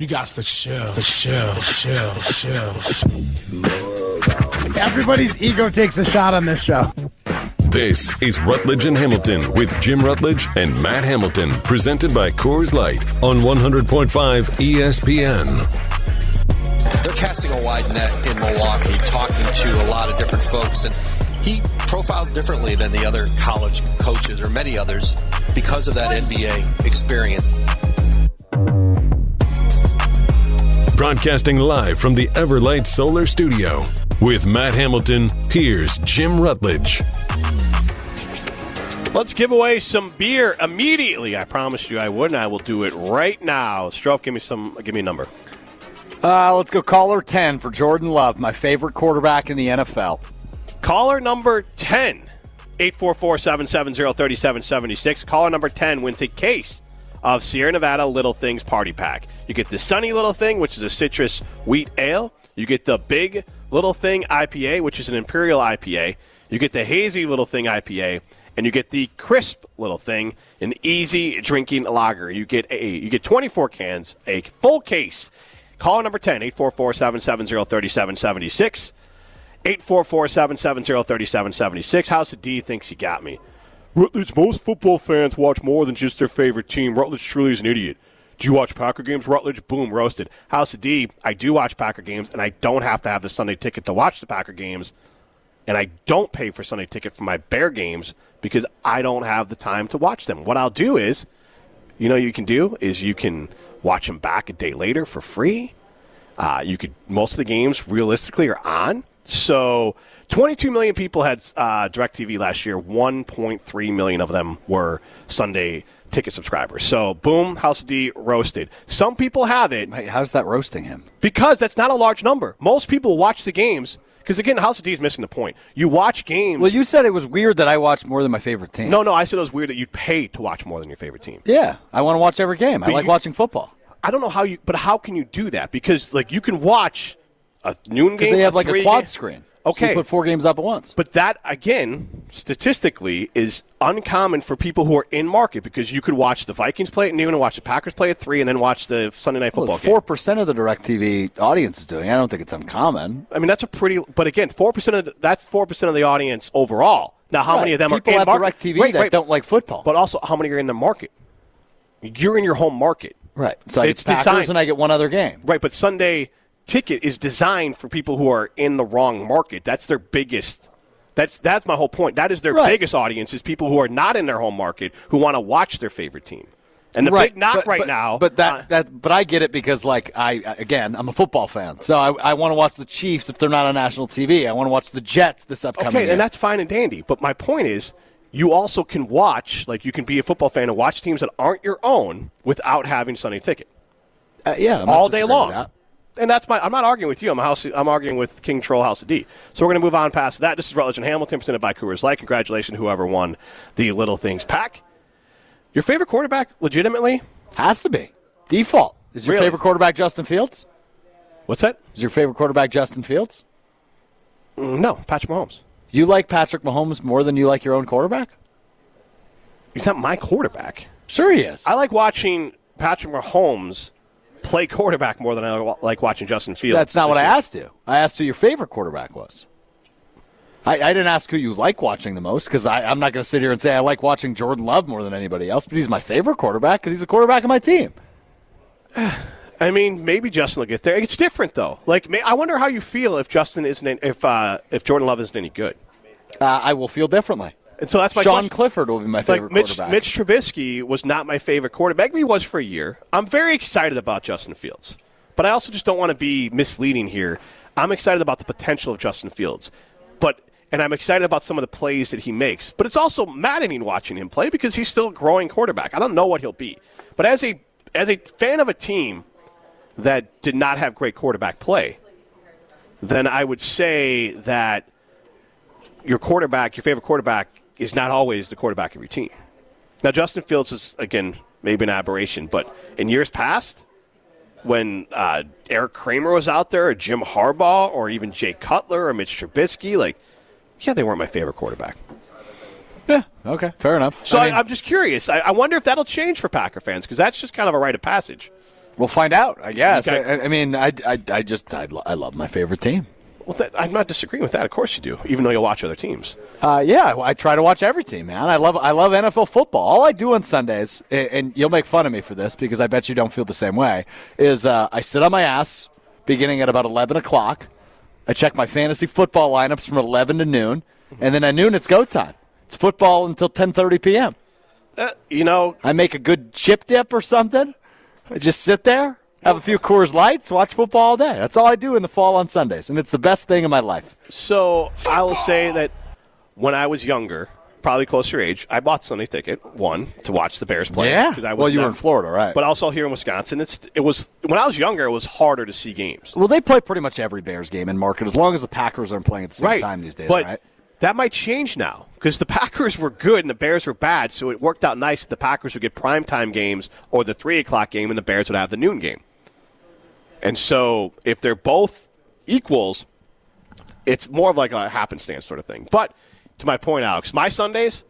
You got to chill, the chill, the chill, chill. Everybody's ego takes a shot on this show. This is Rutledge and Hamilton with Jim Rutledge and Matt Hamilton, presented by Coors Light on 100.5 ESPN. They're casting a wide net in Milwaukee, talking to a lot of different folks, and he profiles differently than the other college coaches or many others because of that NBA experience. Broadcasting live from the Everlight Solar Studio with Matt Hamilton, here's Jim Rutledge. Let's give away some beer immediately. I promised you I would, and I will do it right now. Strouf, give me some. Give me a number. Uh, let's go caller 10 for Jordan Love, my favorite quarterback in the NFL. Caller number 10, 844-770-3776. Caller number 10 wins a case of Sierra Nevada Little Things Party Pack. You get the Sunny Little Thing, which is a citrus wheat ale. You get the Big Little Thing IPA, which is an Imperial IPA. You get the Hazy Little Thing IPA, and you get the Crisp Little Thing, an easy drinking lager. You get a you get 24 cans, a full case. Call number 10, 844-770-3776. 844-770-3776. House of D thinks he got me. Rutledge, most football fans watch more than just their favorite team. Rutledge truly is an idiot. Do you watch Packer games, Rutledge? Boom, roasted. House of D, I do watch Packer games, and I don't have to have the Sunday ticket to watch the Packer games. And I don't pay for Sunday ticket for my Bear games because I don't have the time to watch them. What I'll do is, you know, you can do is you can watch them back a day later for free. Uh, you could most of the games realistically are on. So 22 million people had uh, DirecTV last year. 1.3 million of them were Sunday ticket subscribers. So boom, House of D roasted. Some people have it. Wait, how's that roasting him? Because that's not a large number. Most people watch the games. Because again, House of D is missing the point. You watch games. Well, you said it was weird that I watched more than my favorite team. No, no, I said it was weird that you pay to watch more than your favorite team. Yeah, I want to watch every game. I like you- watching football. I don't know how you, but how can you do that? Because like you can watch a noon game. Because they have like a quad game- screen. So Okay, you put four games up at once. But that, again, statistically, is uncommon for people who are in market because you could watch the Vikings play at noon and watch the Packers play at 3 and then watch the Sunday night football Four game. percent of the DirecTV audience is doing. I don't think it's uncommon. I mean, that's a pretty, but again, 4% of the, that's 4% of the audience overall. Now, how many of them People are in market? DirecTV Wait, that wait. don't like football. But also, how many are in the market? You're in your home market. right. So I It's get Packers designed- and I get one other game. Right, but Sunday ticket is designed for people who are in the wrong market. That's their biggest. That's that's my whole point. That is their Right. biggest audience is people who are not in their home market who want to watch their favorite team. And the right. big knock but, right but- now, But that uh, that but I get it because like I again I'm a football fan, so I, I want to watch the Chiefs if they're not on national TV. I want to watch the Jets this upcoming okay, year. and that's fine and dandy. But my point is, you also can watch like you can be a football fan and watch teams that aren't your own without having Sunday ticket Uh, yeah I'm all day long. And that's my. I'm not arguing with you. I'm house. I'm arguing with King Troll House of D. So we're going to move on past that. This is Rutledge and Hamilton presented by Coors Light. Congratulations, whoever won the Little Things pack. Your favorite quarterback, legitimately? Has to be default. Is your Really? favorite quarterback Justin Fields? What's that? Is your favorite quarterback Justin Fields? Mm, No, Patrick Mahomes. You like Patrick Mahomes more than you like your own quarterback? He's not my quarterback. Sure, he is. I like watching Patrick Mahomes play quarterback more than I like watching Justin Fields. That's not what I asked you. I asked who your favorite quarterback was. I, I didn't ask who you like watching the most because I'm not going to sit here and say I like watching Jordan Love more than anybody else, but he's my favorite quarterback because he's the quarterback of my team. I mean, maybe Justin will get there. It's different though. Like, may, I wonder how you feel if Justin isn't if uh, if Jordan Love isn't any good. Uh, I will feel differently. And so that's my Sean question. Clifford will be my like favorite Mitch, quarterback. Mitch Trubisky was not my favorite quarterback. Maybe he was for a year. I'm very excited about Justin Fields, but I also just don't want to be misleading here. I'm excited about the potential of Justin Fields, but and I'm excited about some of the plays that he makes. But it's also maddening watching him play because he's still a growing quarterback. I don't know what he'll be, but as a as a fan of a team that did not have great quarterback play, then I would say that your quarterback, your favorite quarterback, is not always the quarterback of your team. Now, Justin Fields is, again, maybe an aberration, but in years past, when uh, Erik Kramer was out there, or Jim Harbaugh, or even Jay Cutler, or Mitch Trubisky, like, yeah, they weren't my favorite quarterback. yeah, okay, fair enough. So I I mean, I, am just curious. I, I wonder if that'll change for Packer fans because that's just kind of a rite of passage. We'll find out, I guess. Okay. I, I mean, I, I, I just I, lo- I love my favorite team. Well, that, I'm not disagreeing with that. Of course you do, even though you'll watch other teams. Uh, yeah, I try to watch every team, man. I love I love NFL football. All I do on Sundays, and you'll make fun of me for this because I bet you don't feel the same way, is uh, I sit on my ass beginning at about 11 o'clock. I check my fantasy football lineups from 11 to noon, and then at noon it's go time. It's football until 10:30 p.m. Uh, you know, I make a good chip dip or something. I just sit there, have a few Coors Lights, watch football all day. That's all I do in the fall on Sundays, and it's the best thing in my life. So I will say that when I was younger, probably closer age, I bought Sunday ticket one to watch the Bears play. 'cause I was well, you were in Florida, right? but also here in Wisconsin. It's it was when I was younger, it was harder to see games. well, they play pretty much every Bears game in market as long as the Packers aren't playing at the same time these days, but right? that might change now because the Packers were good and the Bears were bad, so it worked out nice that the Packers would get primetime games or the three o'clock game, and the Bears would have the noon game. And so if they're both equals, it's more of like a happenstance sort of thing. But to my point, Alex, my Sundays,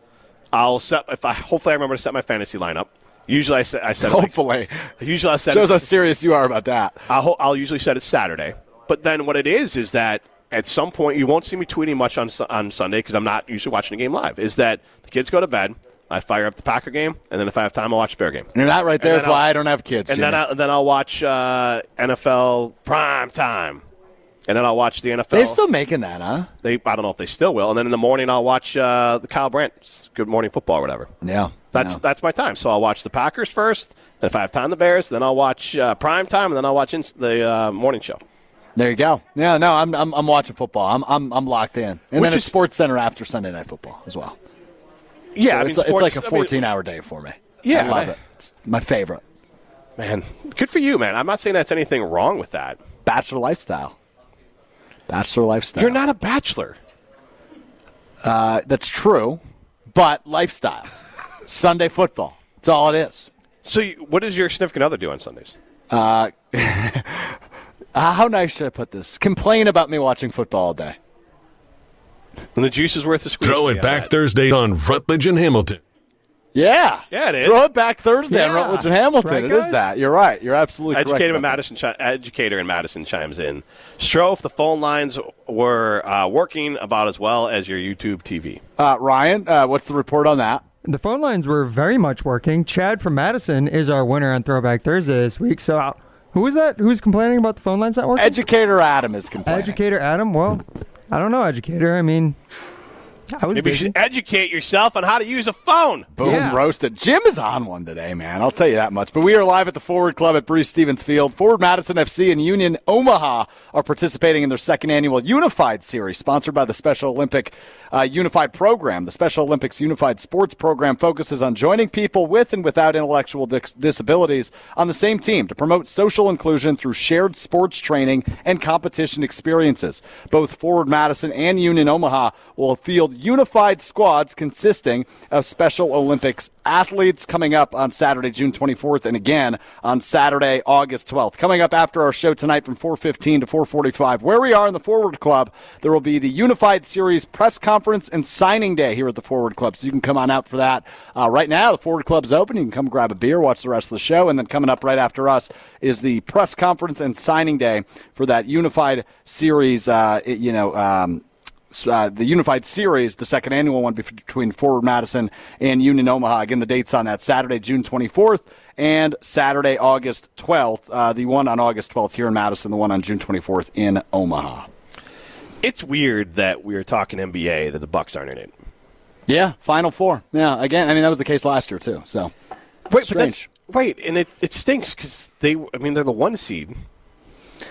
I'll set if I hopefully I remember to set my fantasy lineup. Usually I set I set it Hopefully, usually I set shows it- how serious you are about that. I'll, I'll usually set it Saturday. But then what it is is that at some point you won't see me tweeting much on on Sunday because I'm not usually watching a game live. Is that the kids go to bed, I fire up the Packer game, and then if I have time, I'll watch the Bear game. And that right there is why I'll- don't have kids. And then I, then I'll watch uh, NFL prime time, and then I'll watch the NFL. they're still making that, huh? They, I don't know if they still will. And then in the morning, I'll watch uh, the Kyle Brandt Good Morning Football or whatever. Yeah, That's yeah. that's my time. So I'll watch the Packers first. and if I have time, the Bears. Then I'll watch uh, prime time, and then I'll watch ins- the uh, morning show. there you go. Yeah, no, I'm I'm, I'm watching football. I'm I'm I'm locked in, and Which then it's is- Sports Center after Sunday Night Football as well. Yeah, So I mean, it's, it's sports- like a I mean, 14 hour day for me. Yeah, I love I- it. It's my favorite. Man, good for you, man. I'm not saying that's anything wrong with that. Bachelor lifestyle. Bachelor lifestyle. You're not a bachelor. Uh, that's true, but lifestyle. Sunday football. That's all it is. So, you, what does your significant other do on Sundays? Uh, how nice should I put this? Complain about me watching football all day. And the juice is worth the squeeze. Throw it back Matt. Thursday on Rutledge and Hamilton. Yeah. Yeah, it is. Throw it back Thursday on Rutledge and Hamilton. Right, it is guys? that. You're right. You're absolutely correct. Educator in. Madison, chi- educator in Madison chimes in. Strouf, the phone lines were uh, working about as well as your YouTube TV. Uh, Ryan, uh, what's the report on that? The phone lines were very much working. Chad from Madison is our winner on Throwback Thursday this week. So, uh, who that? Who's complaining about the phone lines not working? Educator Adam is complaining. Educator Adam. Well, I don't know, educator. I mean, I was Maybe you should educate yourself on how to use a phone. Boom, Yeah. roasted. Jim is on one today, man. I'll tell you that much. But we are live at the Forward Club at Breese Stevens Field. Forward Madison FC and Union Omaha are participating in their second annual Unified Series, sponsored by the Special Olympic uh, Unified Program. The Special Olympics Unified Sports Program focuses on joining people with and without intellectual dis- disabilities on the same team to promote social inclusion through shared sports training and competition experiences. Both Forward Madison and Union Omaha will field unified squads consisting of Special Olympics athletes coming up on Saturday, June 24th, and again on Saturday, August 12th. Coming up after our show tonight from 4:15 to 4:45, where we are in the Forward Club, there will be the Unified Series press conference and signing day here at the Forward Club. So you can come on out for that. Uh, right now, the Forward Club's open. You can come grab a beer, watch the rest of the show, and then coming up right after us is the press conference and signing day for that Unified Series. Uh, you know. Um, uh, the Unified Series, the second annual one between Forward Madison and Union Omaha. Again, the dates on that Saturday, June 24th, and Saturday, August 12th. Uh, the one on August 12th here in Madison, the one on June 24th in Omaha. It's weird that we're talking NBA that the Bucks aren't in it. Yeah, Final Four. Yeah, again, I mean that was the case last year too. So Wait, Strange. but that's wait, and it, it stinks because they. I mean, they're the one seed,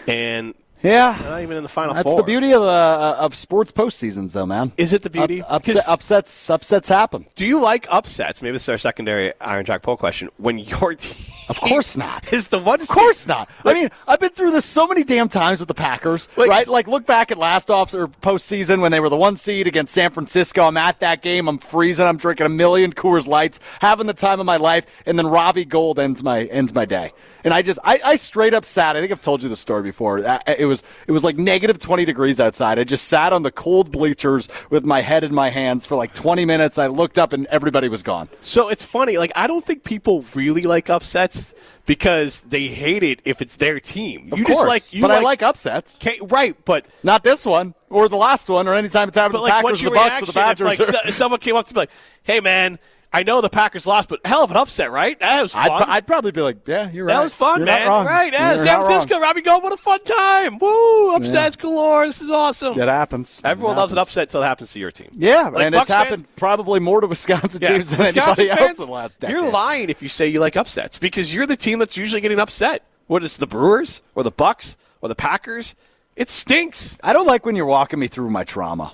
and yeah, not even in the final that's four. the beauty of uh, of sports postseasons, though, man. Is it the beauty? Up- upset- upsets upsets happen. Do you like upsets? Maybe this is our secondary Iron Jack poll question. When your team, Of course not. is the one. Of course not. I mean, I've been through this so many damn times with the Packers, Like- right? Like, look back at last off or postseason when they were the one seed against San Francisco. I'm at that game. I'm freezing. I'm drinking a million Coors Lights, having the time of my life, and then Robbie Gould ends my ends my day. And I just, I, I straight up sat. I think I've told you the story before. Uh, It was was it was like negative 20 degrees outside. I just sat on the cold bleachers with my head in my hands for like 20 minutes. I looked up and everybody was gone. So it's funny. Like I don't think people really like upsets because they hate it if it's their team. Of you course, just like, you but I like upsets. Right, but Not this one or the last one or anytime it's happened but the like, Packers what's or your the Bucks or the Badgers. if like so- someone came up to me like, "Hey, man, I know the Packers lost, but hell of an upset, right? That was fun. I'd, I'd probably be like, yeah, you're right. that was fun, You're man. Right? Yeah, San. Francisco, Robbie Gould, what a fun time! Woo! Upsets galore. This is awesome. It happens. Everyone It loves an upset until it happens to your team. Yeah, Like and Bucks it's happened fans- probably more to Wisconsin Yeah, teams than Wisconsin anybody else in the last decade. You're lying if you say you like upsets because you're the team that's usually getting upset. What is the Brewers or the Bucks or the Packers? It stinks. I don't like when you're walking me through my trauma.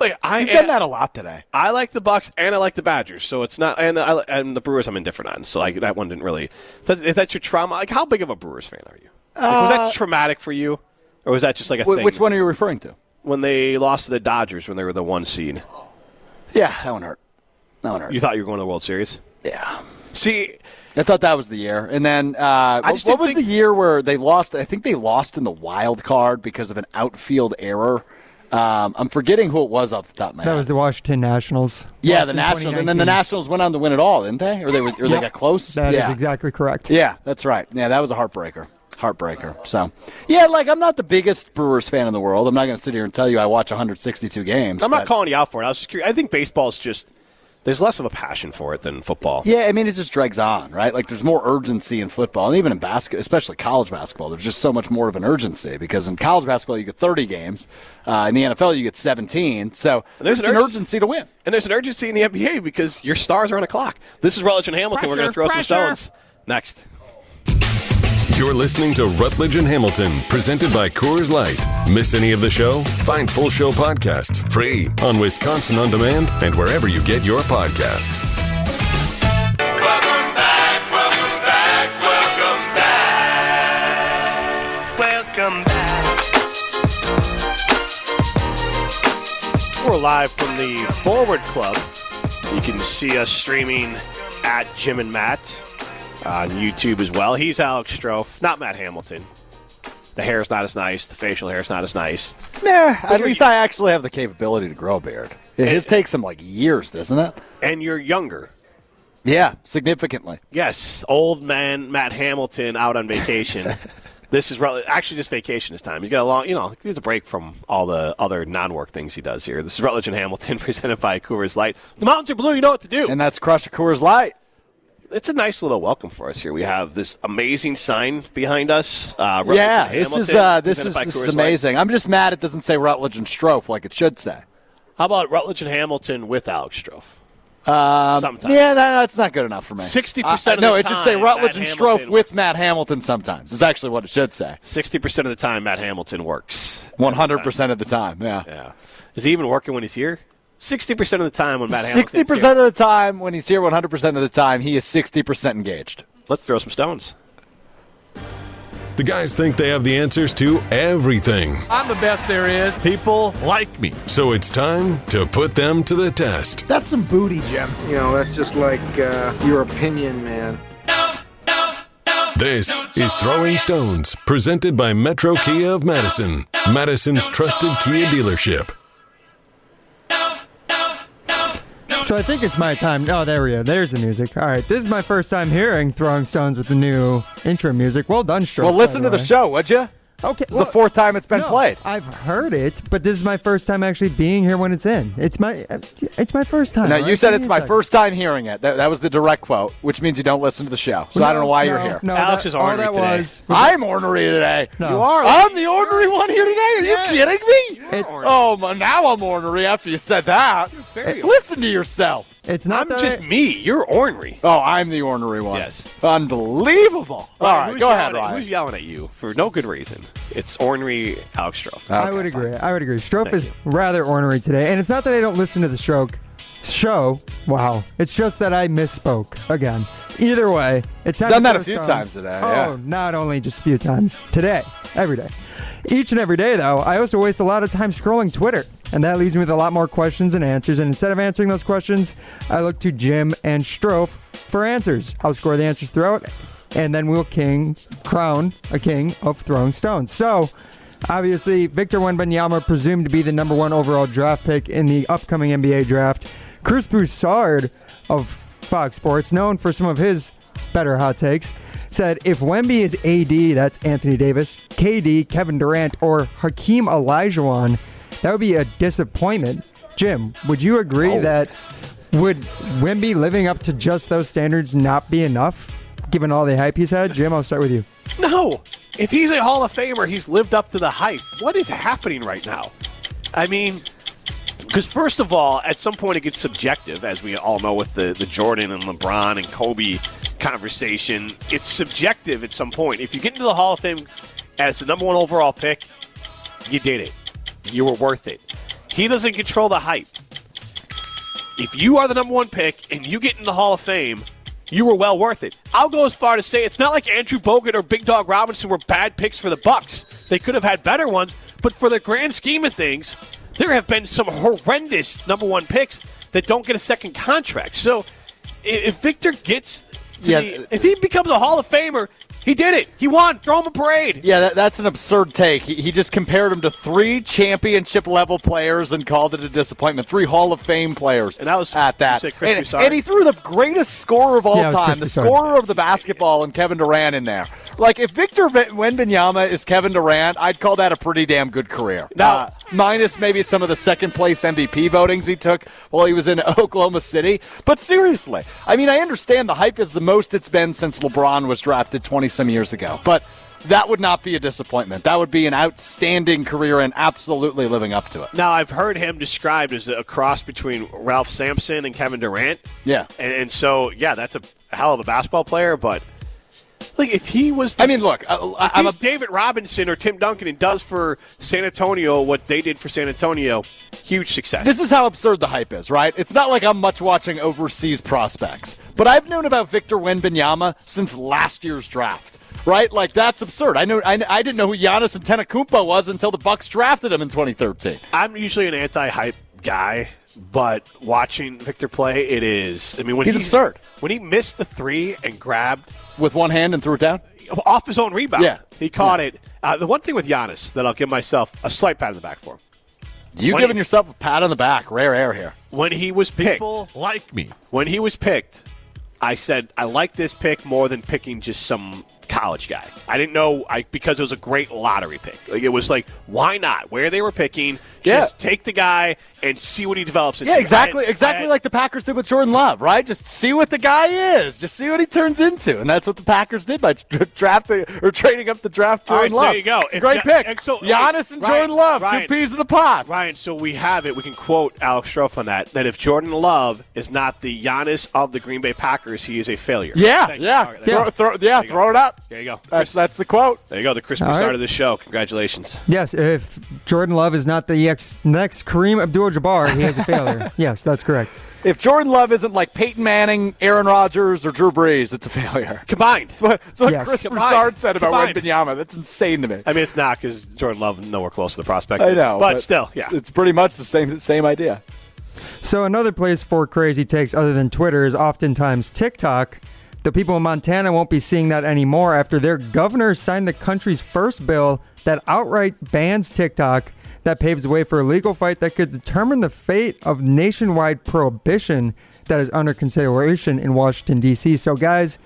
Like I You've done that a lot today. I like the Bucks and I like the Badgers, so it's not and I, and the Brewers I'm indifferent on. So like that one didn't really. Is that, your trauma? Like how big of a Brewers fan are you? Like, was that traumatic for you, or was that just like a Wh- thing? Which one are you referring to? when they lost to the Dodgers when they were the one seed? Yeah, that one hurt. That one hurt. You thought you were going to the World Series? yeah. See, I thought that was the year. And then uh, what, what was think- the year where they lost? I think they lost in the wild card because of an outfield error. Um, I'm forgetting who it was off the top of my That was the Washington Nationals. yeah, Lost the Nationals, and then the Nationals went on to win it all, didn't they? Or they were, or they got close. That is yeah. exactly correct. Yeah, that's right. Yeah, that was a heartbreaker. Heartbreaker. So, yeah, like I'm not the biggest Brewers fan in the world. I'm not going to sit here and tell you I watch 162 games. I'm not calling you out for it. I was just curious. I think baseball's just there's less of a passion for it than football. Yeah, I mean, it just drags on, right? Like, there's more urgency in football, and even in basketball, especially college basketball. There's just so much more of an urgency because in college basketball you get 30 games, uh, in the NFL you get 17. So there's there's an an urgency- urgency to win. And there's an urgency in the NBA because your stars are on a clock. This is Rutledge and Hamilton. We're going to throw some stones next. You're listening to Rutledge and Hamilton, presented by Coors Light. Miss any of the show? Find full show podcasts free on Wisconsin On Demand and wherever you get your podcasts. Welcome back, welcome back, welcome back. Welcome back. We're live from the Forward Club. You can see us streaming at Jim and Matt on YouTube as well. He's Alex Strouf, not Matt Hamilton. The hair's not as nice. The facial hair's not as nice. Nah, at least I actually have the capability to grow a beard. His takes some like years, doesn't it? And you're younger. Yeah, significantly. Yes, old man Matt Hamilton out on vacation. this is actually just vacation this time. He's got a long, you know, he needs a break from all the other non-work things he does here. This is Rutledge and Hamilton presented by Coors Light. The mountains are blue. You know what to do. And that's Crush Coors Light. It's a nice little welcome for us here. We have this amazing sign behind us. Uh, Yeah, this is uh, this is this Coors is Light. amazing. I'm just mad it doesn't say Rutledge and Strouf like it should say. How about Rutledge and Hamilton with Alex Strouf? Um, Sometimes. Yeah, no, that's not good enough for me. 60% Uh, of no, it should say Rutledge Matt and Strouf Hamilton- with Matt Hamilton. Sometimes is actually what it should say. Sixty percent of the time, Matt Hamilton works. One hundred percent of the time. Yeah. Yeah. Is he even working when he's here? Sixty percent of the time when Matt Sixty percent of the time when he's here, one hundred percent of the time he is sixty percent engaged. Let's throw some stones. The guys think they have the answers to everything. I'm the best there is. People like me. So it's time to put them to the test. That's some booty, Jim. You know, that's just like uh, your opinion, man. This is Throwing Stones, presented by Metro Kia of Madison, Madison's trusted Kia dealership. So I think it's my time. Oh, there we go. There's the music. All right, this is my first time hearing Throwing Stones with the new intro music. Well done, Strouf. Well, listen to the show, would you? Okay, It's the fourth time it's been no, played. I've heard it, but this is my first time actually being here when it's in. It's my, it's my first time. No, all you said Give it's my second. first time hearing it. That, that was the direct quote, which means you don't listen to the show. So I don't know why you're here. No, Alex that, is all ornery that today. was. I'm ornery today. No. You are. I'm the ornery one here today. Are you kidding me? It- oh, my, now I'm ornery after you said that. Listen to yourself. It's not I'm that just I- me. You're ornery. Oh, I'm the ornery one. Yes. Unbelievable. All right, who's go ahead, at- Ryan. Who's yelling at you for no good reason? It's ornery Alex Strouf. I Okay, would fine. agree. I would agree. Strouf is rather ornery today, and it's not that I don't listen to the stroke show. Wow, it's just that I misspoke again. Either way, it's Done that a few stones. times today, Oh, yeah. not only just a few times today, every day. Each and every day, though, I also waste a lot of time scrolling Twitter, and that leaves me with a lot more questions and answers. And instead of answering those questions, I look to Jim and Strouf for answers. I'll score the answers throughout, and then we'll king crown a king of throwing stones. So. Obviously, Victor Wembanyama presumed to be the number one overall draft pick in the upcoming NBA draft. Chris Broussard of Fox Sports, known for some of his better hot takes, said if Wemby is AD, that's Anthony Davis, KD, Kevin Durant, or Hakeem Olajuwon, that would be a disappointment. Jim, would you agree oh. that would Wemby living up to just those standards not be enough, given all the hype he's had? Jim, I'll start with you. No. If he's a Hall of Famer, he's lived up to the hype. What is happening right now? I mean, because first of all, at some point it gets subjective, as we all know with the, the Jordan and LeBron and Kobe conversation. It's subjective at some point. If you get into the Hall of Fame as the number one overall pick, you did it. You were worth it. He doesn't control the hype. If you are the number one pick and you get in the Hall of Fame, you were well worth it. I'll go as far to say it's not like Andrew Bogut or Big Dog Robinson were bad picks for the Bucks. They could have had better ones, but for the grand scheme of things, there have been some horrendous number one picks that don't get a second contract. So if Victor gets, to Yeah. the, if he becomes a Hall of Famer, he did it. He won. Throw him a parade. Yeah, that, that's an absurd take. He, he just compared him to three championship level players and called it a disappointment. Three Hall of Fame players, And that was- at that. say And, and he threw the greatest scorer of all Yeah, time, the Broussard. scorer of the basketball, and Kevin Durant in there. Like if Victor Ve- Wembanyama is Kevin Durant, I'd call that a pretty damn good career. Now- Uh, minus maybe some of the second place MVP votings he took while he was in Oklahoma City. But seriously, I mean, I understand the hype is the most it's been since LeBron was drafted 20 some years ago. But that would not be a disappointment. That would be an outstanding career and absolutely living up to it. Now I've heard him described as a cross between Ralph Sampson and Kevin Durant. Yeah. and, and so yeah, that's a hell of a basketball player. But like, if he was, I mean, look, uh, I- he's a- David Robinson or Tim Duncan and does for San Antonio what they did for San Antonio, huge success. This is how absurd the hype is, right? It's not like I'm much watching overseas prospects, but I've known about Victor Wembanyama since last year's draft. Right, like that's absurd. I know. I, I didn't know who Giannis Antetokounmpo was until the Bucks drafted him in 2013. I'm usually an anti-hype guy, but watching Victor play, it is. I mean, when He's he- absurd. When he missed the three and grabbed With one hand and threw it down. off his own rebound, Yeah. he caught it. Uh, the one thing with Giannis that I'll give myself a slight pat on the back for You When giving he- yourself a pat on the back. Rare air here. when he was picked. People like me. when he was picked, I said I like this pick more than picking just some college guy. I didn't know I because it was a great lottery pick. Like it was like why not? Where they were picking, just Yeah. take the guy and see what he develops into. Yeah, exactly. Exactly like the Packers did with Jordan Love, right? Just see what the guy is. Just see what he turns into, and that's what the Packers did by drafting or trading up the draft right, Jordan so Love. there you go. It's a If great pick. so- Giannis and Ryan, Jordan Love, Ryan. two peas in a pod. Ryan, so we have it. We can quote Alex Strouf on that. That if Jordan Love is not the Giannis of the Green Bay Packers, he is a failure. Yeah, yeah, right, you throw, throw, yeah, throw it up. There you go. That's that's the quote. There you go. The Chris All Broussard of the show. Congratulations. Yes, if Jordan Love is not the ex- next Kareem Abdul-Jabbar, he has a failure. yes, that's correct. If Jordan Love isn't like Peyton Manning, Aaron Rodgers, or Drew Brees, it's a failure. Combined. That's what, that's what Yes. Chris Combined. Broussard said about Combined. Wembanyama. That's insane to me. I mean, it's not because Jordan Love nowhere close to the prospect. I know, but, still, yeah. it's, it's pretty much the same same idea. So another place for crazy takes other than Twitter is oftentimes TikTok. The people in Montana won't be seeing that anymore after their governor signed the country's first bill that outright bans TikTok that paves the way for a legal fight that could determine the fate of nationwide prohibition that is under consideration in Washington D.C. So guys,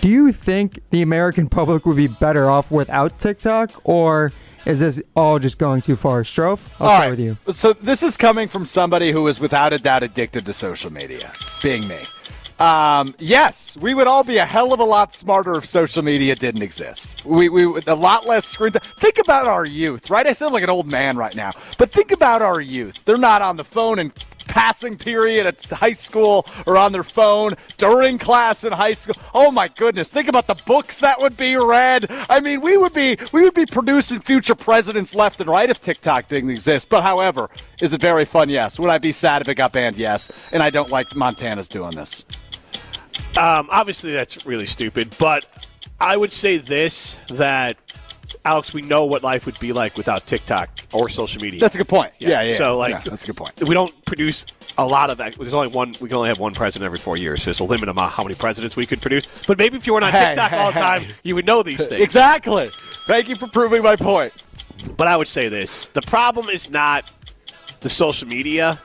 do you think the American public would be better off without TikTok or is this all just going too far? Strouf, I'll All start right. with you. So this is coming from somebody who is without a doubt addicted to social media, being me. Um, yes, we would all be a hell of a lot smarter if social media didn't exist. We, we a lot less screen time. Think about our youth, right? I sound like an old man right now, but think about our youth. They're not on the phone and passing period at high school or on their phone during class in high school. Oh my goodness, think about the books that would be read. I mean, we would be we would be producing future presidents left and right if TikTok didn't exist. But however, is it very fun? Yes. Would I be sad if it got banned? Yes. And I don't like Montana's doing this. Um, obviously, that's really stupid, but I would say this that. Alex, we know what life would be like without TikTok or social media. That's a good point. Yeah, yeah. So, like, yeah, that's a good point. We don't produce a lot of that. There's only one. We can only have one president every four years. So there's a limit amount how many presidents we could produce. But maybe if you weren't on Hey, TikTok hey, all the time, hey. you would know these things. Exactly. Thank you for proving my point. But I would say this: the problem is not the social media.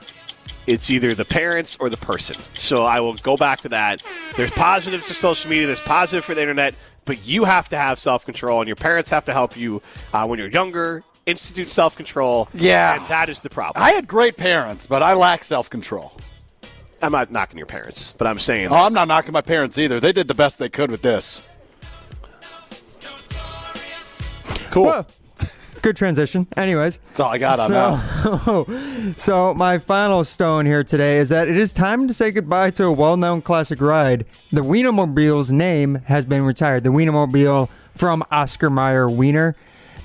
It's either the parents or the person. So I will go back to that. There's positives to social media. There's positive for the internet, but you have to have self control, and your parents have to help you uh, when you're younger. Institute self control. Yeah. and that is the problem. I had great parents, but I lack self control. I'm not knocking your parents, but I'm saying Oh, I'm not knocking my parents either. They did the best they could with this. Cool. Whoa. Good transition. Anyways, That's all I got on that. so, so my final stone here today is that it is time to say goodbye to a well-known classic ride. The Wienermobile's name has been retired. The Wienermobile from Oscar Mayer Wiener,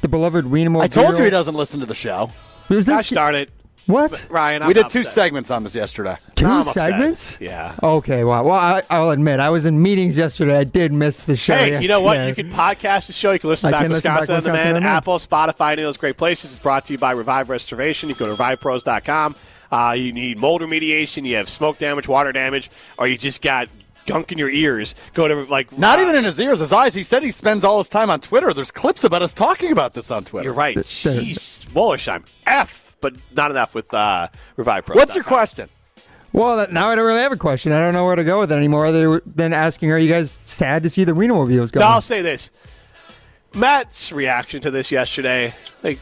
the beloved Wienermobile. I told you he doesn't listen to the show. Was gosh this darn it, what? Ryan. I'm we did two upset. segments on this yesterday. Two No, I'm upset. segments? Yeah. Okay, wow. Well, I, I'll admit I was in meetings yesterday. I did miss the show. Hey, you know what? yesterday. You can podcast the show. You can listen I back can to listen back Wisconsin, on Wisconsin Demand, on Demand. Apple, Spotify, any of those great places. It's brought to you by Revive Restoration. You go to revivepros.com. Uh, you need mold remediation. You have smoke damage, water damage, or you just got gunk in your ears. Go to like Not uh, even in his ears, his eyes. He said he spends all his time on Twitter. There's clips about us talking about this on Twitter. You're right. Jeez, Wollersheim. F, but not enough with uh, Revive Pros. What's your question? Well, that- now I don't really have a question. I don't know where to go with it anymore other than asking, are you guys sad to see the Wienermobiles go? No, I'll say this. Matt's reaction to this yesterday, like,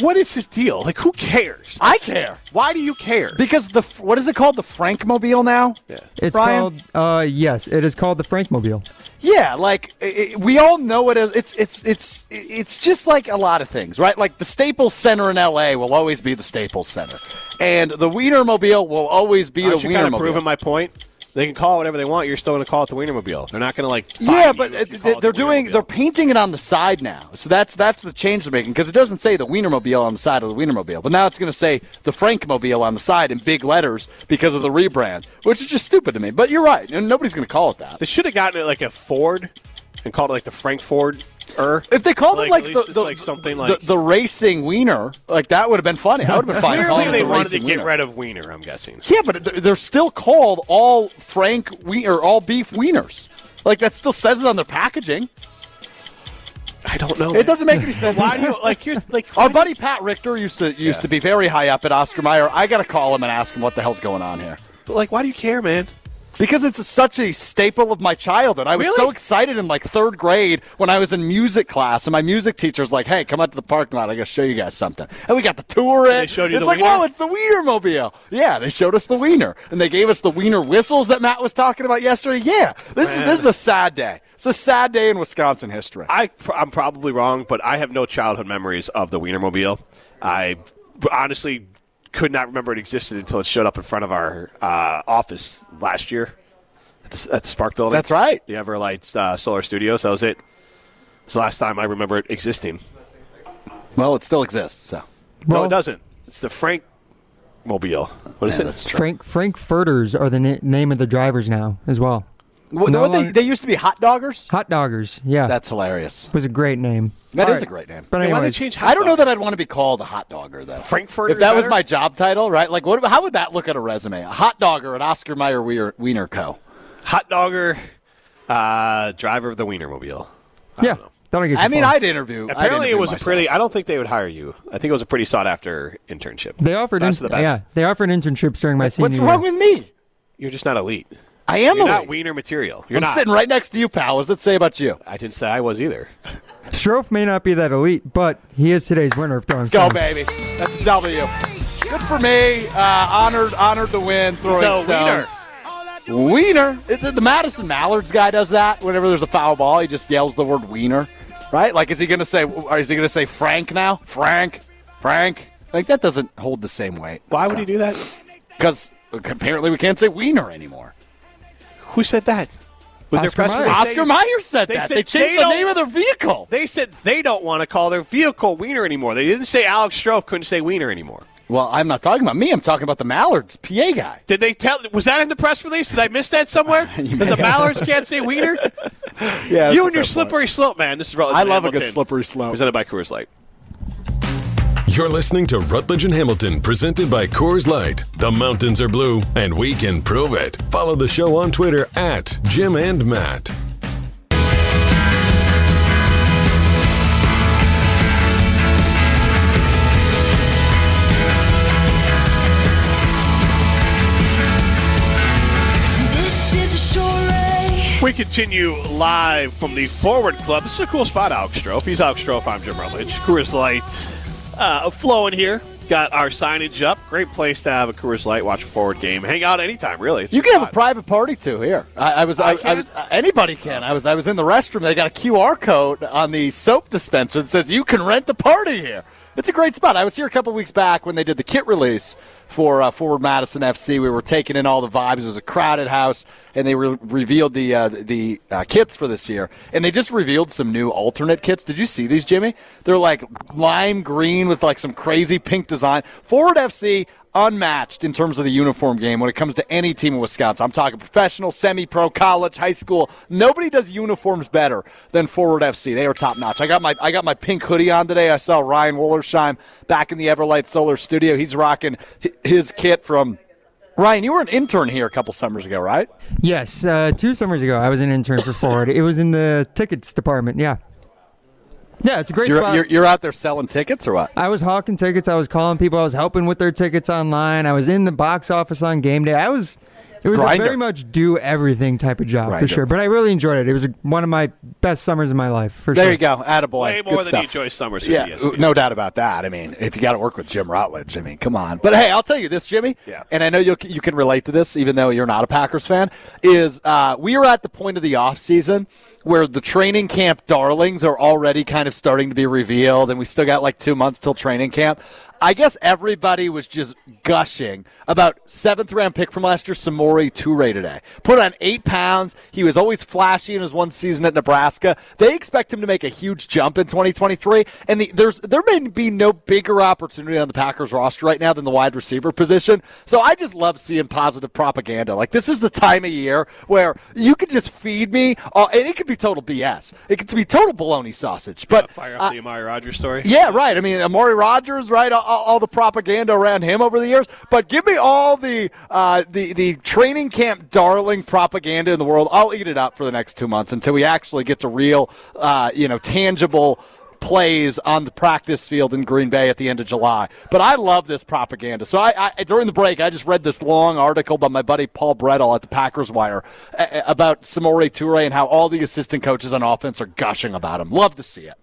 what is his deal? Like, who cares? I care Why do you care? because the what is it called? The Frankmobile now. Yeah. It's Brian? called, uh, yes, it is called the Frankmobile. Yeah, like i i we all know it. As, it's it's it's it's just like a lot of things, right? Like the Staples Center in L.A. will always be the Staples Center, and the Wienermobile will always be Aren't the you kind of Wienermobile. proving my point? They can call it whatever they want. You're still going to call it the Wienermobile. They're not going to like. yeah, but if you call it they're the doing they're painting it on the side now, so that's that's the change they're making because it doesn't say the Wienermobile on the side of the Wienermobile, but now it's going to say the Frankmobile on the side in big letters because of the rebrand, which is just stupid to me. But you're right, nobody's going to call it that. They should have gotten it like a Ford and called it like the Frank Ford. Er. If they called Like, it like at the, it's the like something like- the racing wiener, like that would have been funny. I would have been fine. Clearly, they the wanted to racing get wiener. rid of Wiener. I'm guessing. Yeah, but they're- they're still called all Frank we or all beef wieners. Like that still says it on their packaging. I don't know. It doesn't make any sense. Why do you like? Here's like Our buddy Pat Richter used to used to be very high up at Oscar Mayer. I got to call him and ask him what the hell's going on here. But like why do you care, man? Because it's such a staple of my childhood. I was Really? so excited in like third grade when I was in music class, and my music teacher's like, "Hey, come out to the parking lot. I got to show you guys something." And we got the tour. they showed you it's the like, wiener? whoa, it's the Wienermobile. Yeah, they showed us the Wiener, and they gave us the Wiener whistles that Matt was talking about yesterday. Yeah, this is this is a sad day. It's a sad day in Wisconsin history. I I'm probably wrong, but I have no childhood memories of the Wienermobile. I honestly could not remember it existed until it showed up in front of our uh, office last year at the, at the Spark Building. That's right. The Everlight uh, Solar Studios. That was it. It's the last time I remember it existing. Well, it still exists. So no, Well- it doesn't. It's the Frank Mobile. What is Yeah, it? that's true. Frank Frank Frankfurters are the na- name of the drivers now as well. What, No they, they used to be hot doggers. Hot Doggers, yeah. That's hilarious. It was a great name. That That is is a great name. But Hey, why they change hot I don't know that I'd want to be called a hot dogger though. Frankfurter If that was my job title, right? Like, what? How would that look at a resume? A hot dogger at Oscar Mayer Wiener, Wiener Co. hot dogger uh, driver of the Wienermobile. yeah, that'll get you I mean, far. I'd interview. I'd Apparently, it was myself. a pretty. I don't think they would hire you. I think it was a pretty sought after internship. They offered, Best in- of the best. yeah, they offered internships during my senior What's year. wrong with me? You're just not elite. I am You're a not Wiener material. You're I'm not. sitting right next to you, pal. What does that say about you? I didn't say I was either. Strouf may not be that elite, but he is today's winner of throwing Let's go, baby. That's a W. Good for me. Uh, honored, honored to win. Throwing So, Wiener. stones. Wiener. It- the, the Madison Mallards guy does that. Whenever there's a foul ball, he just yells the word Wiener. Right? Like, is he gonna say? Or is he gonna say Frank now? Frank, Frank. Like that doesn't hold the same weight. Why would he do that? Because apparently we can't say Wiener anymore. Who said that? With Oscar press Mayer. Oscar they- Mayer said they that. said they changed they the name of their vehicle. They said they don't want to call their vehicle Wiener anymore. They didn't say Alex Strouf couldn't say Wiener anymore. Well, I'm not talking about me. I'm talking about the Mallards, PA guy. Did they tell? Was that in the press release? Did I miss that somewhere? that the Mallards can't say Wiener? Yeah, you and your slippery slope, man. This is I love a good slippery slope. Presented by Coors Light. You're listening to Rutledge and Hamilton, presented by Coors Light. The mountains are blue, and we can prove it. Follow the show on Twitter at Jim and Matt. We continue live from the Forward Club. This is a cool spot, Alex Strouf. He's Alex Strouf. I'm Jim Rutledge. Coors Light uh, flowing here. Got our signage up. Great place to have a Coors Light, watch a forward game, hang out anytime. Really, It's You can have a private party too here. I, I was, I, I I, was, anybody can. I was, I was in the restroom. They got a QR code on the soap dispenser that says you can rent the party here. It's a great spot. I was here a couple weeks back when they did the kit release for uh, Forward Madison FC. We were taking in all the vibes. It was a crowded house, and they re- revealed the uh, the uh, kits for this year. And they just revealed some new alternate kits. Did you see these, Jimmy? They're like lime green with like some crazy pink design. Forward FC unmatched in terms of the uniform game when it comes to any team in Wisconsin. I'm talking professional, semi-pro, college, high school. Nobody does uniforms better than Forward FC. They are top notch. I got my I got my pink hoodie on today. I saw Ryan Wollersheim back in the Everlight Solar Studio. He's rocking his kit from. Ryan, you were an intern here a couple summers ago, right? Yes, uh, two summers ago, I was an intern for Forward. it was in the tickets department. Yeah. Yeah, it's a great So you're, spot. you're, you're out there selling tickets or what? I was hawking tickets. I was calling people. I was helping with their tickets online. I was in the box office on game day. I was. It was Grinder. a very much do everything type of job Grinder. for sure. But I really enjoyed it. It was one of my best summers of my life for There sure. There you go, attaboy. Way Good more than stuff. you enjoy summers. Yeah, with ESPN. no doubt about that. I mean, if you got to work with Jim Rutledge, I mean, come on. But hey, I'll tell you this, Jimmy. Yeah. And I know you you can relate to this, even though you're not a Packers fan. Is uh, we are at the point of the off season where the training camp darlings are already kind of starting to be revealed, and we still got like two months till training camp. I guess everybody was just gushing about seventh round pick from last year, Samori Toure today. Put on eight pounds. He was always flashy in his one season at Nebraska. They expect him to make a huge jump in 2023, and the, there's there may be no bigger opportunity on the Packers roster right now than the wide receiver position. So I just love seeing positive propaganda. Like this is the time of year where you could just feed me, uh, and it could be total BS. It could be total bologna sausage, but. Fire uh, up the Amari Rogers story. yeah, right. I mean, Amari Rogers, right? All, all- all the propaganda around him over the years, but give me all the uh, the the training camp darling propaganda in the world. I'll eat it up for the next two months until we actually get to real, uh, you know, tangible plays on the practice field in Green Bay at the end of July. But I love this propaganda. So I, I during the break, I just read this long article by my buddy Paul Bretl at the Packers Wire about Samori Toure and how all the assistant coaches on offense are gushing about him. Love to see it.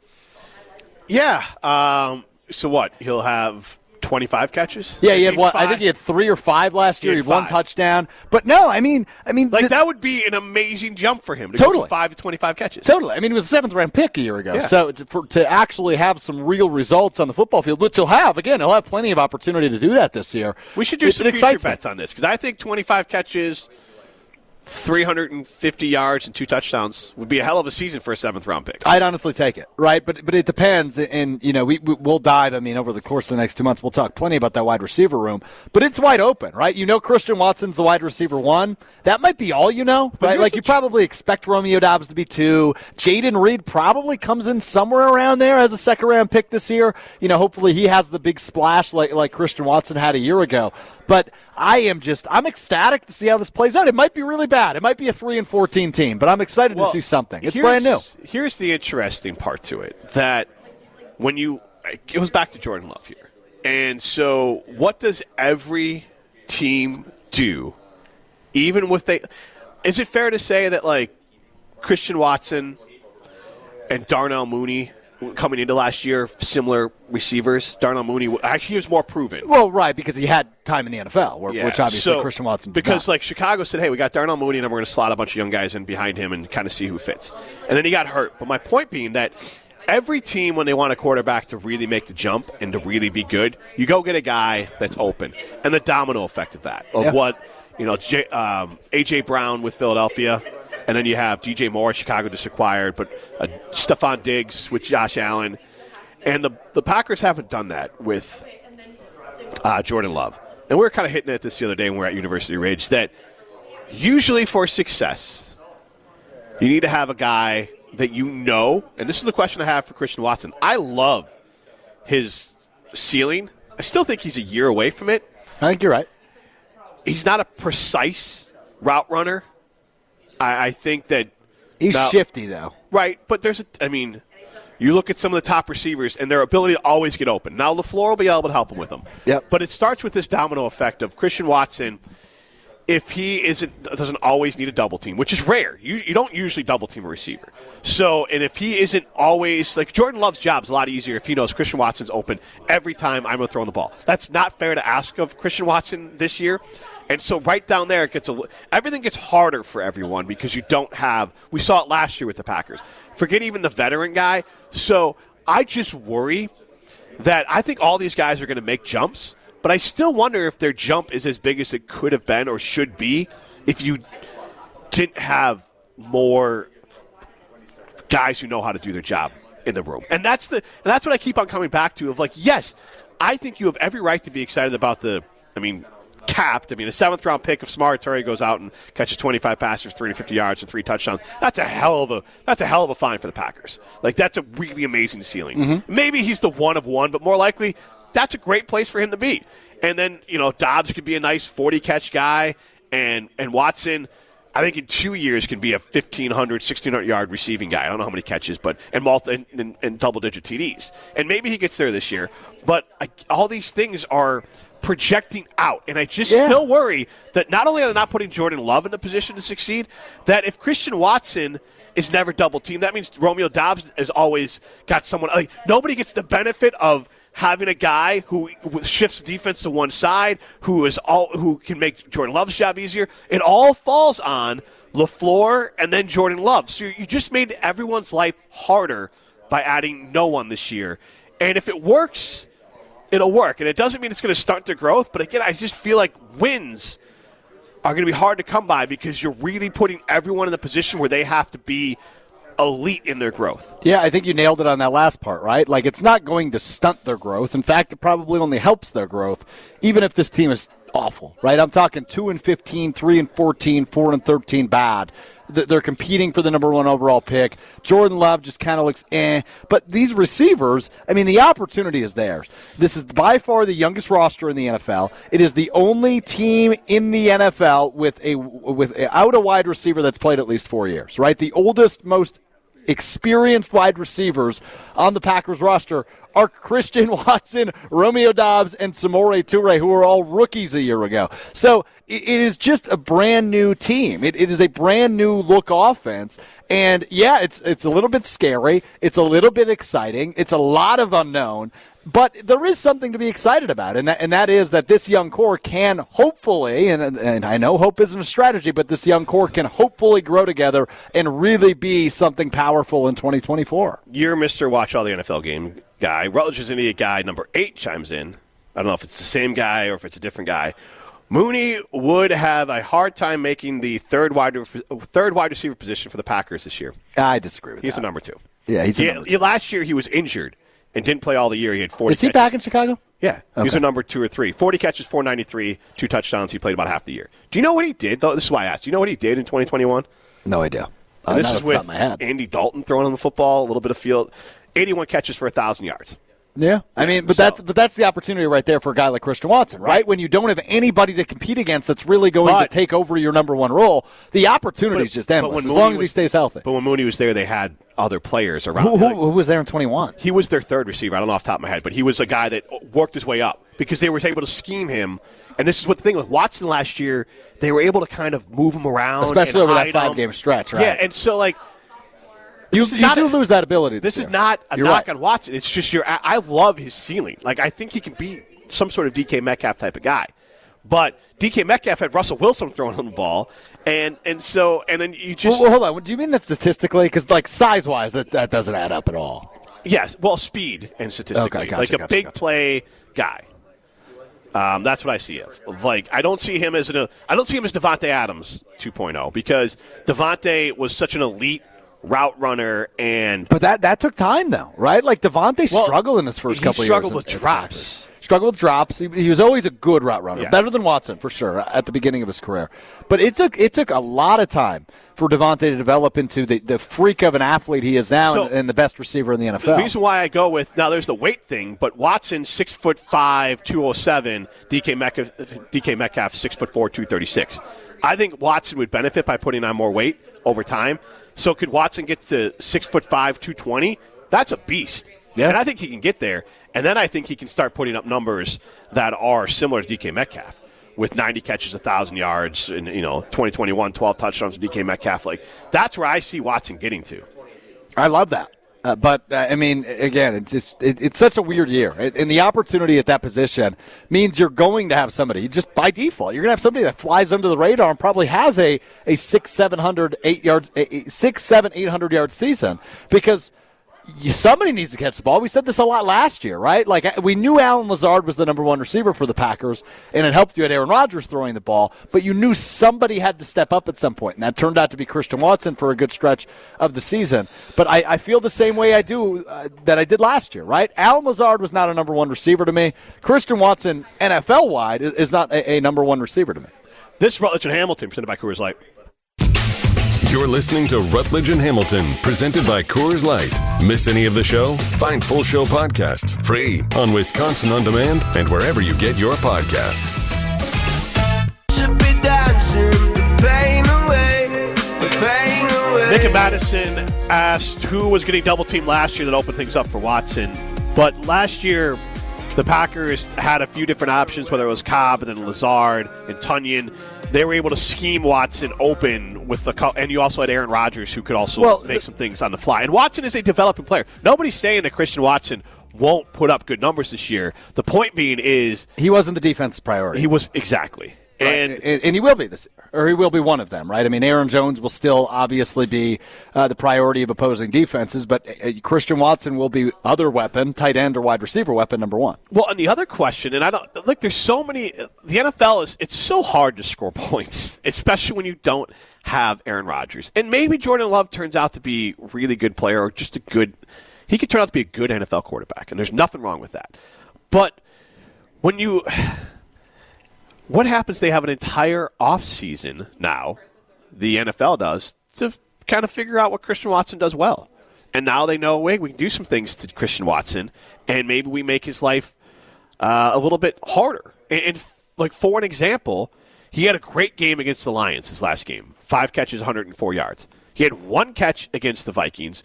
Yeah. Um, so what? He'll have 25 catches. Yeah, he had what? I think he had three or five last year. He He had had one touchdown. But no, I mean, I mean, Like th- that would be an amazing jump for him to go Totally. from five to 25 catches. Totally. I mean, he was a seventh round pick a year ago. Yeah. So to, for, to actually have some real results on the football field, which he'll have again, he'll have plenty of opportunity to do that this year. We should do It- some it future excites me. bets on this because I think 25 catches, 350 yards, and two touchdowns would be a hell of a season for a seventh round pick. I'd honestly take it, right? But but it depends, and you know we we- we'll dive. I mean, over the course of the next two months, we'll talk plenty about that wide receiver room. But it's wide open, right? You know, Christian Watson's the wide receiver one. That might be all you know, right? Like you probably expect Romeo Doubs to be two. Jayden Reed probably comes in somewhere around there as a second round pick this year. You know, hopefully he has the big splash like like Christian Watson had a year ago. But I am just I'm ecstatic to see how this plays out. It might be really bad. It might be a three and fourteen team, but I'm excited to see something. It's brand new. Here's the interesting part to it that when you it goes back to Jordan Love here, and so what does every team do, even with they? Is it fair to say that like Christian Watson and Darnell Mooney coming into last year, similar receivers? Darnell Mooney actually he was more proven. Well, right, because he had time in the NFL, where, Yeah, which obviously so- Christian Watson did because not. like Chicago said, hey, we got Darnell Mooney, and then we're going to slot a bunch of young guys in behind him and kind of see who fits. And then he got hurt. But my point being that every team, when they want a quarterback to really make the jump and to really be good, you go get a guy that's open, and the domino effect of that of Yeah. what you know, J, um, AJ Brown with Philadelphia. And then you have DJ Moore, Chicago just acquired, but uh, Stefon Diggs with Josh Allen. And the, the Packers haven't done that with uh, Jordan Love. And we were kind of hitting at this the other day when we were at University Ridge that usually for success, you need to have a guy that you know. And this is the question I have for Christian Watson. I love his ceiling. I still think he's a year away from it. I think you're right. He's not a precise route runner. I, I think that He's Now- shifty, though. Right, but there's a. I mean, you look at some of the top receivers and their ability to always get open. Now, LaFleur will be able to help him with them. Yep. But it starts with this domino effect of Christian Watson. if he isn't doesn't always need a double team, which is rare. You you don't usually double team a receiver. So and if he isn't always like Jordan Love's job's a lot easier if he knows Christian Watson's open every time I'm going to throw in the ball. That's not fair to ask of Christian Watson this year. And so right down there it gets a everything gets harder for everyone because you don't have we saw it last year with the Packers. Forget even the veteran guy. So I just worry that I think all these guys are going to make jumps, but I still wonder if their jump is as big as it could have been or should be if you didn't have more guys who know how to do their job in the room. And that's the and that's what I keep on coming back to of like, yes, I think you have every right to be excited about the I mean capped. I mean, a seventh round pick if Terry goes out and catches 25 passes, 350 yards, and three touchdowns. That's a hell of a that's a hell of a find for the Packers. Like that's a really amazing ceiling. Mm-hmm. Maybe he's the one of one, but more likely, that's a great place for him to be. And then you know Doubs could be a nice 40 catch guy, and and Watson. I think in two years can be a 1,500, 1,600 yard receiving guy. I don't know how many catches, but and, multi, and, and, and double digit TDs. And maybe he gets there this year. But I, all these things are projecting out. And I just Yeah. still worry that not only are they not putting Jordan Love in the position to succeed, that if Christian Watson is never double teamed, that means Romeo Doubs has always got someone. Like nobody gets the benefit of having a guy who shifts defense to one side, who is all who can make Jordan Love's job easier. It all falls on LaFleur and then Jordan Love. So you just made everyone's life harder by adding no one this year. And if it works, it'll work. And it doesn't mean it's going to stunt their growth, but again, I just feel like wins are going to be hard to come by because you're really putting everyone in the position where they have to be elite in their growth. Yeah, I think you nailed it on that last part, right? Like, it's not going to stunt their growth. In fact, it probably only helps their growth, even if this team is awful, right? I'm talking 2 and 15, 3 and 14, 4 and 13 bad. Th- They're competing for the number one overall pick. Jordan Love just kind of looks eh. But these receivers, I mean, the opportunity is theirs. This is by far the youngest roster in the NFL. It is the only team in the NFL with a with a, out a wide receiver that's played at least four years, right? The oldest, most experienced wide receivers on the Packers roster are Christian Watson, Romeo Doubs, and Samori Toure, who are all rookies a year ago. So it, it is just a brand new team. It, it is a brand new look offense. And yeah, it's it's a little bit scary. It's a little bit exciting. It's a lot of unknown. But there is something to be excited about, and that, and that is that this young core can hopefully, and, and I know hope isn't a strategy, but this young core can hopefully grow together and really be something powerful in 2024. You're Mr. Watch All the NFL Game guy. Rutledge is Idiot guy number eight chimes in. I don't know if it's the same guy or if it's a different guy. Mooney would have a hard time making the third wide third wide receiver position for the Packers this year. I disagree with He's that. He's the number two. Yeah, he's He- number he- last year he was injured and didn't play all the year. He had 40 Is he catches. back in Chicago? Yeah, he was a number two or three. 40 catches, 493, two touchdowns. He played about half the year. Do you know what he did, though? This is why I asked. Do you know what he did in 2021? No idea. And this is with. Andy Dalton throwing on the football, a little bit of field. 81 catches for 1,000 yards. Yeah, I mean, but So- that's but that's the opportunity right there for a guy like Christian Watson, right? When you don't have anybody to compete against that's really going But- to take over your number one role, the opportunity is just endless as Mooney long as he stays healthy. But when Mooney was there, they had other players around. Who, who, who was there in twenty one? He was their third receiver. I don't know off the top of my head, but he was a guy that worked his way up because they were able to scheme him. And this is what the thing with Watson last year, they were able to kind of move him around, Especially over that five him. game stretch, right? Yeah, and so like You, you not do lose that ability. This is not a You're knock right. on Watson. It's just your. I I love his ceiling. Like I think he can be some sort of DK Metcalf type of guy. But DK Metcalf had Russell Wilson throwing him the ball, and and so and then you just Well, well, hold on. Do you mean that statistically? Because like size wise, that, that doesn't add up at all. yes, well, speed and statistically, Okay, gotcha, like a gotcha, big gotcha. play guy. Um, that's what I see of. of, Like I don't see him as an. I don't see him as Davante Adams 2.0 because Davante was such an elite route runner and But that that took time though, right? Like Davante Well, struggled in his first couple struggled years. with in- drops. Struggled with drops. He, he was always a good route runner, Yeah. better than Watson for sure at the beginning of his career. But it took it took a lot of time for Davante to develop into the, the freak of an athlete he is now So- and, and the best receiver in the NFL. The reason why I go with now there's the weight thing, but Watson six foot five, two oh seven, DK Metcalf, DK Metcalf six foot four, two thirty six. I think Watson would benefit by putting on more weight over time. So could Watson get to six foot five, two twenty? That's a beast. Yeah. And I think he can get there. And then I think he can start putting up numbers that are similar to DK Metcalf. with 90 catches, 1,000 yards, and you know 2021, 12 touchdowns with DK Metcalf. Like that's where I see Watson getting to. I love that. Uh, but uh, I mean, again, it's just it, it's such a weird year, and the opportunity at that position means you're going to have somebody just by default. You're going to have somebody that flies under the radar and probably has a a six, seven hundred, eight yard, a, six, seven, eight hundred yard season because somebody needs to catch the ball. We said this a lot last year, right? Like we knew Allen Lazard was the number one receiver for the Packers, and it helped you at Aaron Rodgers throwing the ball. But you knew somebody had to step up at some point, and that turned out to be Christian Watson for a good stretch of the season. But I, I feel the same way I do uh, that I did last year, right? Allen Lazard was not a number one receiver to me. Christian Watson, NFL wide, is, is not a, a number one receiver to me. This is Rutledge and Hamilton presented by Coors Light. You're listening to Rutledge and Hamilton, presented by Coors Light. Miss any of the show? Find full show podcasts free on Wisconsin On Demand and wherever you get your podcasts. Should be dancing the pain away, the pain away. Nick and Madison asked who was getting double teamed last year that opened things up for Watson. But last year, the Packers had a few different options, whether it was Cobb and then Lazard and Tonyan. They were able to scheme Watson open with the, and you also had Aaron Rodgers who could also Well, make some things on the fly. And Watson is a developing player. Nobody's saying that Christian Watson won't put up good numbers this year. The point being is He wasn't the defense priority. he was exactly. And and, and he will be this, or he will be one of them, right? I mean, Aaron Jones will still obviously be uh, the priority of opposing defenses, but uh, Christian Watson will be other weapon, tight end or wide receiver weapon number one. Well, and the other question, and I don't look. There's so many. The NFL is it's so hard to score points, especially when you don't have Aaron Rodgers. And maybe Jordan Love turns out to be a really good player, or just a good. He could turn out to be a good NFL quarterback, and there's nothing wrong with that. But when you, what happens? They have an entire offseason now. The NFL does to kind of figure out what Christian Watson does well. And now they know, wait, we can do some things to Christian Watson, and maybe we make his life uh, a little bit harder. And, and f- like for an example, he had a great game against the Lions his last game, five catches, 104 yards. He had one catch against the Vikings.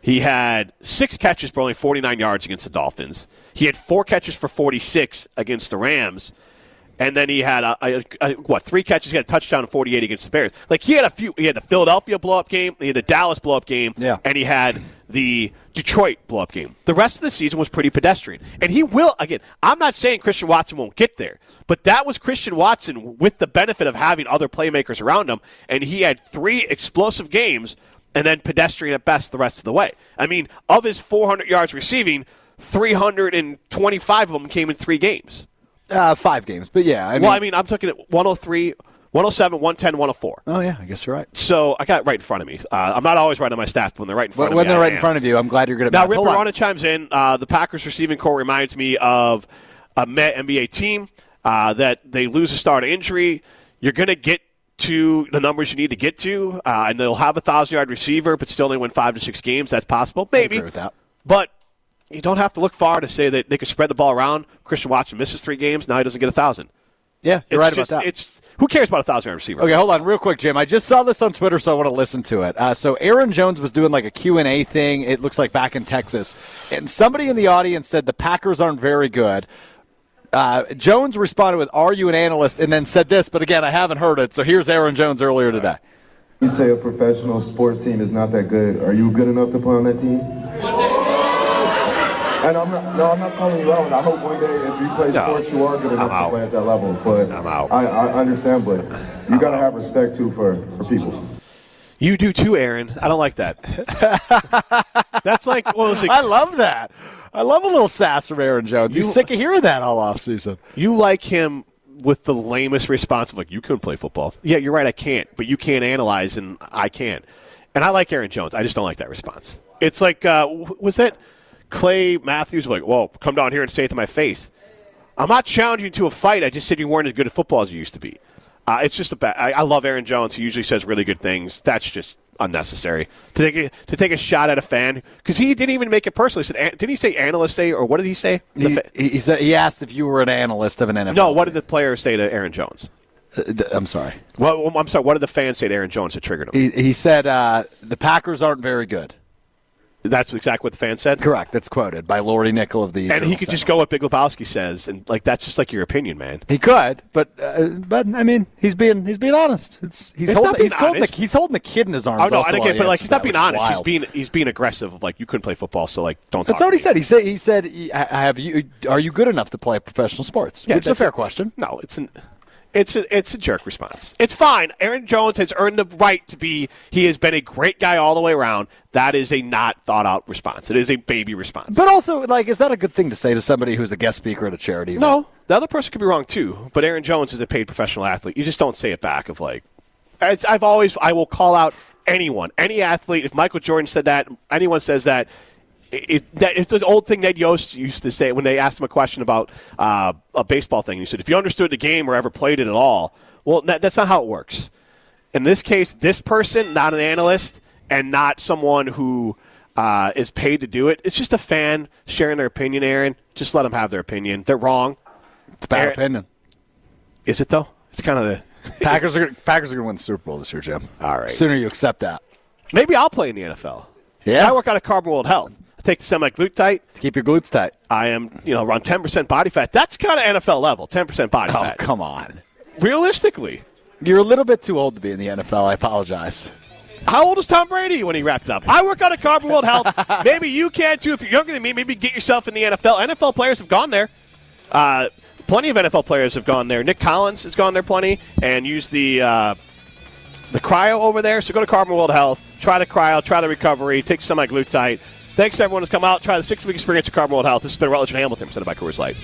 He had six catches for only 49 yards against the Dolphins. He had four catches for 46 against the Rams. And then he had a, a, a- what three catches? He had a touchdown and 48 against the Bears. Like he had a few. He had the Philadelphia blow up game. He had the Dallas blow up game. Yeah. And he had the Detroit blow up game. The rest of the season was pretty pedestrian. And he will again. I'm not saying Christian Watson won't get there, but that was Christian Watson with the benefit of having other playmakers around him, and he had three explosive games and then pedestrian at best the rest of the way. I mean, of his 400 yards receiving, 325 of them came in three games. Uh, five games, but yeah, I mean, well, I mean, I'm talking at 103, 107, 110, 104. oh yeah, I guess you're right. So I got it right in front of me. Uh, I'm not always right on my stats, but when they're right in front When, of me, they're I right in front of you, I'm glad you're going to. Now, Rip Arana chimes in. Uh, the Packers receiving core reminds me of a Met NBA team uh, that they lose a star to injury. You're going to get to the numbers you need to get to, uh, and they'll have a thousand yard receiver, but still only win five to six games. That's possible, maybe. with that. But you don't have to look far to say that they could spread the ball around. Christian Watson misses three games. Now he doesn't get a thousand. Yeah, you're It's right just, about that. It's who cares about a thousand yard receiver? Okay, hold on real quick, Jim. I just saw this on Twitter, so I want to listen to it. Uh, so Aaron Jones was doing like a Q&A thing. It looks like back in Texas. And somebody in the audience said the Packers aren't very good. Uh, Jones responded with, are you an analyst? And then said this, but again, I haven't heard it. So here's Aaron Jones earlier today. You say a professional sports team is not that good. Are you good enough to play on that team? And I'm not, no, I'm not calling you out. I hope one day if you play sports, you are good enough to play at that level. But I'm out. I, I understand, but you got to have respect too for, for people. You do too, Aaron. I don't like that. That's like what was it? I love that. I love a little sass from Aaron Jones. He's You- sick of hearing that all offseason. You like him with the lamest response of like, you couldn't play football. Yeah, you're right, I can't, but you can't analyze and I can. And I like Aaron Jones. I just don't like that response. It's like, uh, was that Clay Matthews like, whoa, come down here and say it to my face? I'm not challenging you to a fight. I just said you weren't as good at football as you used to be. Uh, it's just a bad. I, I love Aaron Jones. He usually says really good things. That's just unnecessary to take a, to take a shot at a fan because he didn't even make it personal. He said, an- did he say analyst say or what did he say? He, fa- he, he said, he asked if you were an analyst of an NFL. no, what did the player say to Aaron Jones? Uh, I'm sorry. Well, I'm sorry. What did the fans say to Aaron Jones that triggered him? He, he said uh, the Packers aren't very good. That's exactly what the fan said. Correct. That's quoted by Lori Nickel of the. And he Journal could just go what Big Lebowski says, and like that's just like your opinion, man. He could, but uh, but I mean, he's being he's being honest. It's he's It's holding being he's holding, the, honest. he's holding the kid in his arms. Oh no, also I don't while get, he but like answers he's not that, being which is honest. He's wild. being he's being aggressive. Of like you couldn't play football, so like don't. That's talk what to he me. said. He said he said "I- I have you. Are you good enough to play professional sports? Yeah, which is a that's fair it. question. No, it's an it's a it's a jerk response. It's fine. Aaron Jones has earned the right to be. He has been a great guy all the way around. That is a not thought out response. It is a baby response. But also, like, is that a good thing to say to somebody who's a guest speaker at a charity? event? No, the other person could be wrong too. But Aaron Jones is a paid professional athlete. You just don't say it back. Of like, I've always I will call out anyone, any athlete. If Michael Jordan said that, anyone says that. It, that, it's the old thing Ned Yost used to say when they asked him a question about uh, a baseball thing. He said, "If you understood the game or ever played it at all, well, that, that's not how it works." In this case, this person, not an analyst, and not someone who uh, is paid to do it. It's just a fan sharing their opinion. Aaron, just let them have their opinion. They're wrong. It's a bad Aaron- opinion. Is it though? It's kind of the Packers are Packers are going to win the Super Bowl this year, Jim. All right. Sooner you accept that. Maybe I'll play in the NFL. Yeah. I work out of Carbon World Health. Take the semaglutide. To keep your glutes tight. I am, you know, around 10% body fat. That's kind of NFL level, 10% body Oh, fat. come on. Realistically, You're a little bit too old to be in the NFL. I apologize. how old is Tom Brady when he wrapped up? I work out of Carbon World Health. maybe you can too. If you're younger than me, maybe get yourself in the NFL. NFL players have gone there. Uh, plenty of NFL players have gone there. Nick Collins has gone there plenty and used the uh, the cryo over there. So go to Carbon World Health, try the cryo, try the recovery, take semaglutide. Thanks to everyone who's come out. Try the six-week experience of Carbon World Health. This has been Rutledge and Hamilton, presented by Coors Light.